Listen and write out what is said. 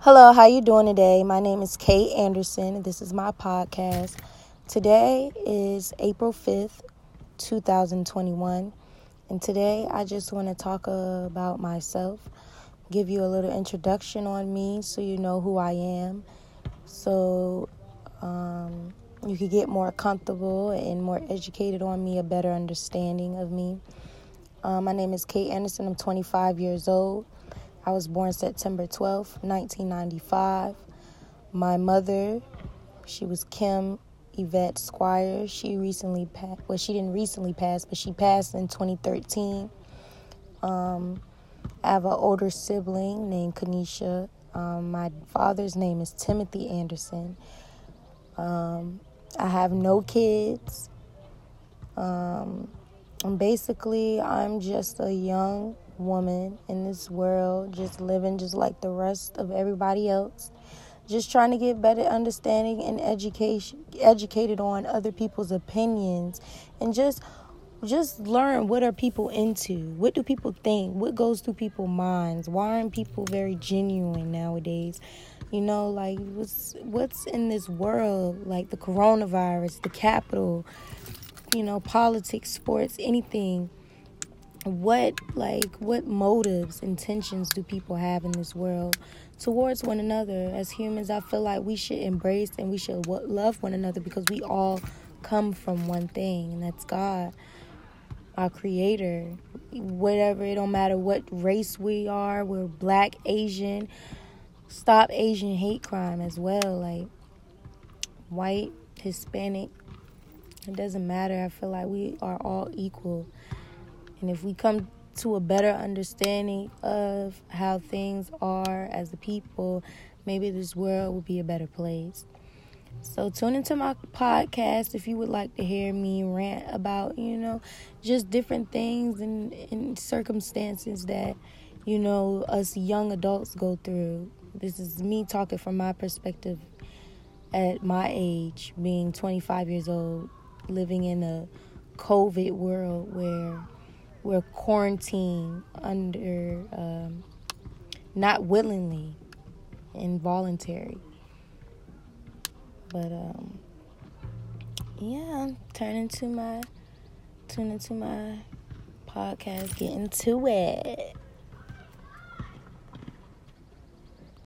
Hello, how you doing today? My name is Kate Anderson. This is my podcast. Today is April 5th, 2021. And today I just want to talk about myself, give you a little introduction on me so you know who I am. So um, you could get more comfortable and more educated on me, a better understanding of me. Um, my name is Kate Anderson. I'm 25 years old. I was born September 12th, 1995. My mother, she was Kim Yvette Squire. She recently passed. Well, she didn't recently pass, but she passed in 2013. Um, I have an older sibling named Kanisha. Um, my father's name is Timothy Anderson. Um, I have no kids. Um, basically, I'm just a young woman in this world, just living just like the rest of everybody else. Just trying to get better understanding and education, educated on other people's opinions, and just just learn what are people into. What do people think? What goes through people's minds? Why aren't people very genuine nowadays? You know like what's what's in this world? Like the coronavirus the capital you know politics sports anything what like what motives intentions do people have in this world towards one another? As humans i feel like we should embrace and we should love one another because we all come from one thing and that's god our creator. Whatever it don't matter what race we are we're black asian stop asian hate crime as well like white hispanic it doesn't matter i feel like we are all equal and if we come to a better understanding of how things are as a people, maybe this world will be a better place. So tune into my podcast if you would like to hear me rant about, you know, just different things and, and circumstances that, you know, us young adults go through. This is me talking from my perspective at my age, being 25 years old, living in a COVID world where we're quarantined under um, not willingly involuntary but um yeah turn into my turn into my podcast get into it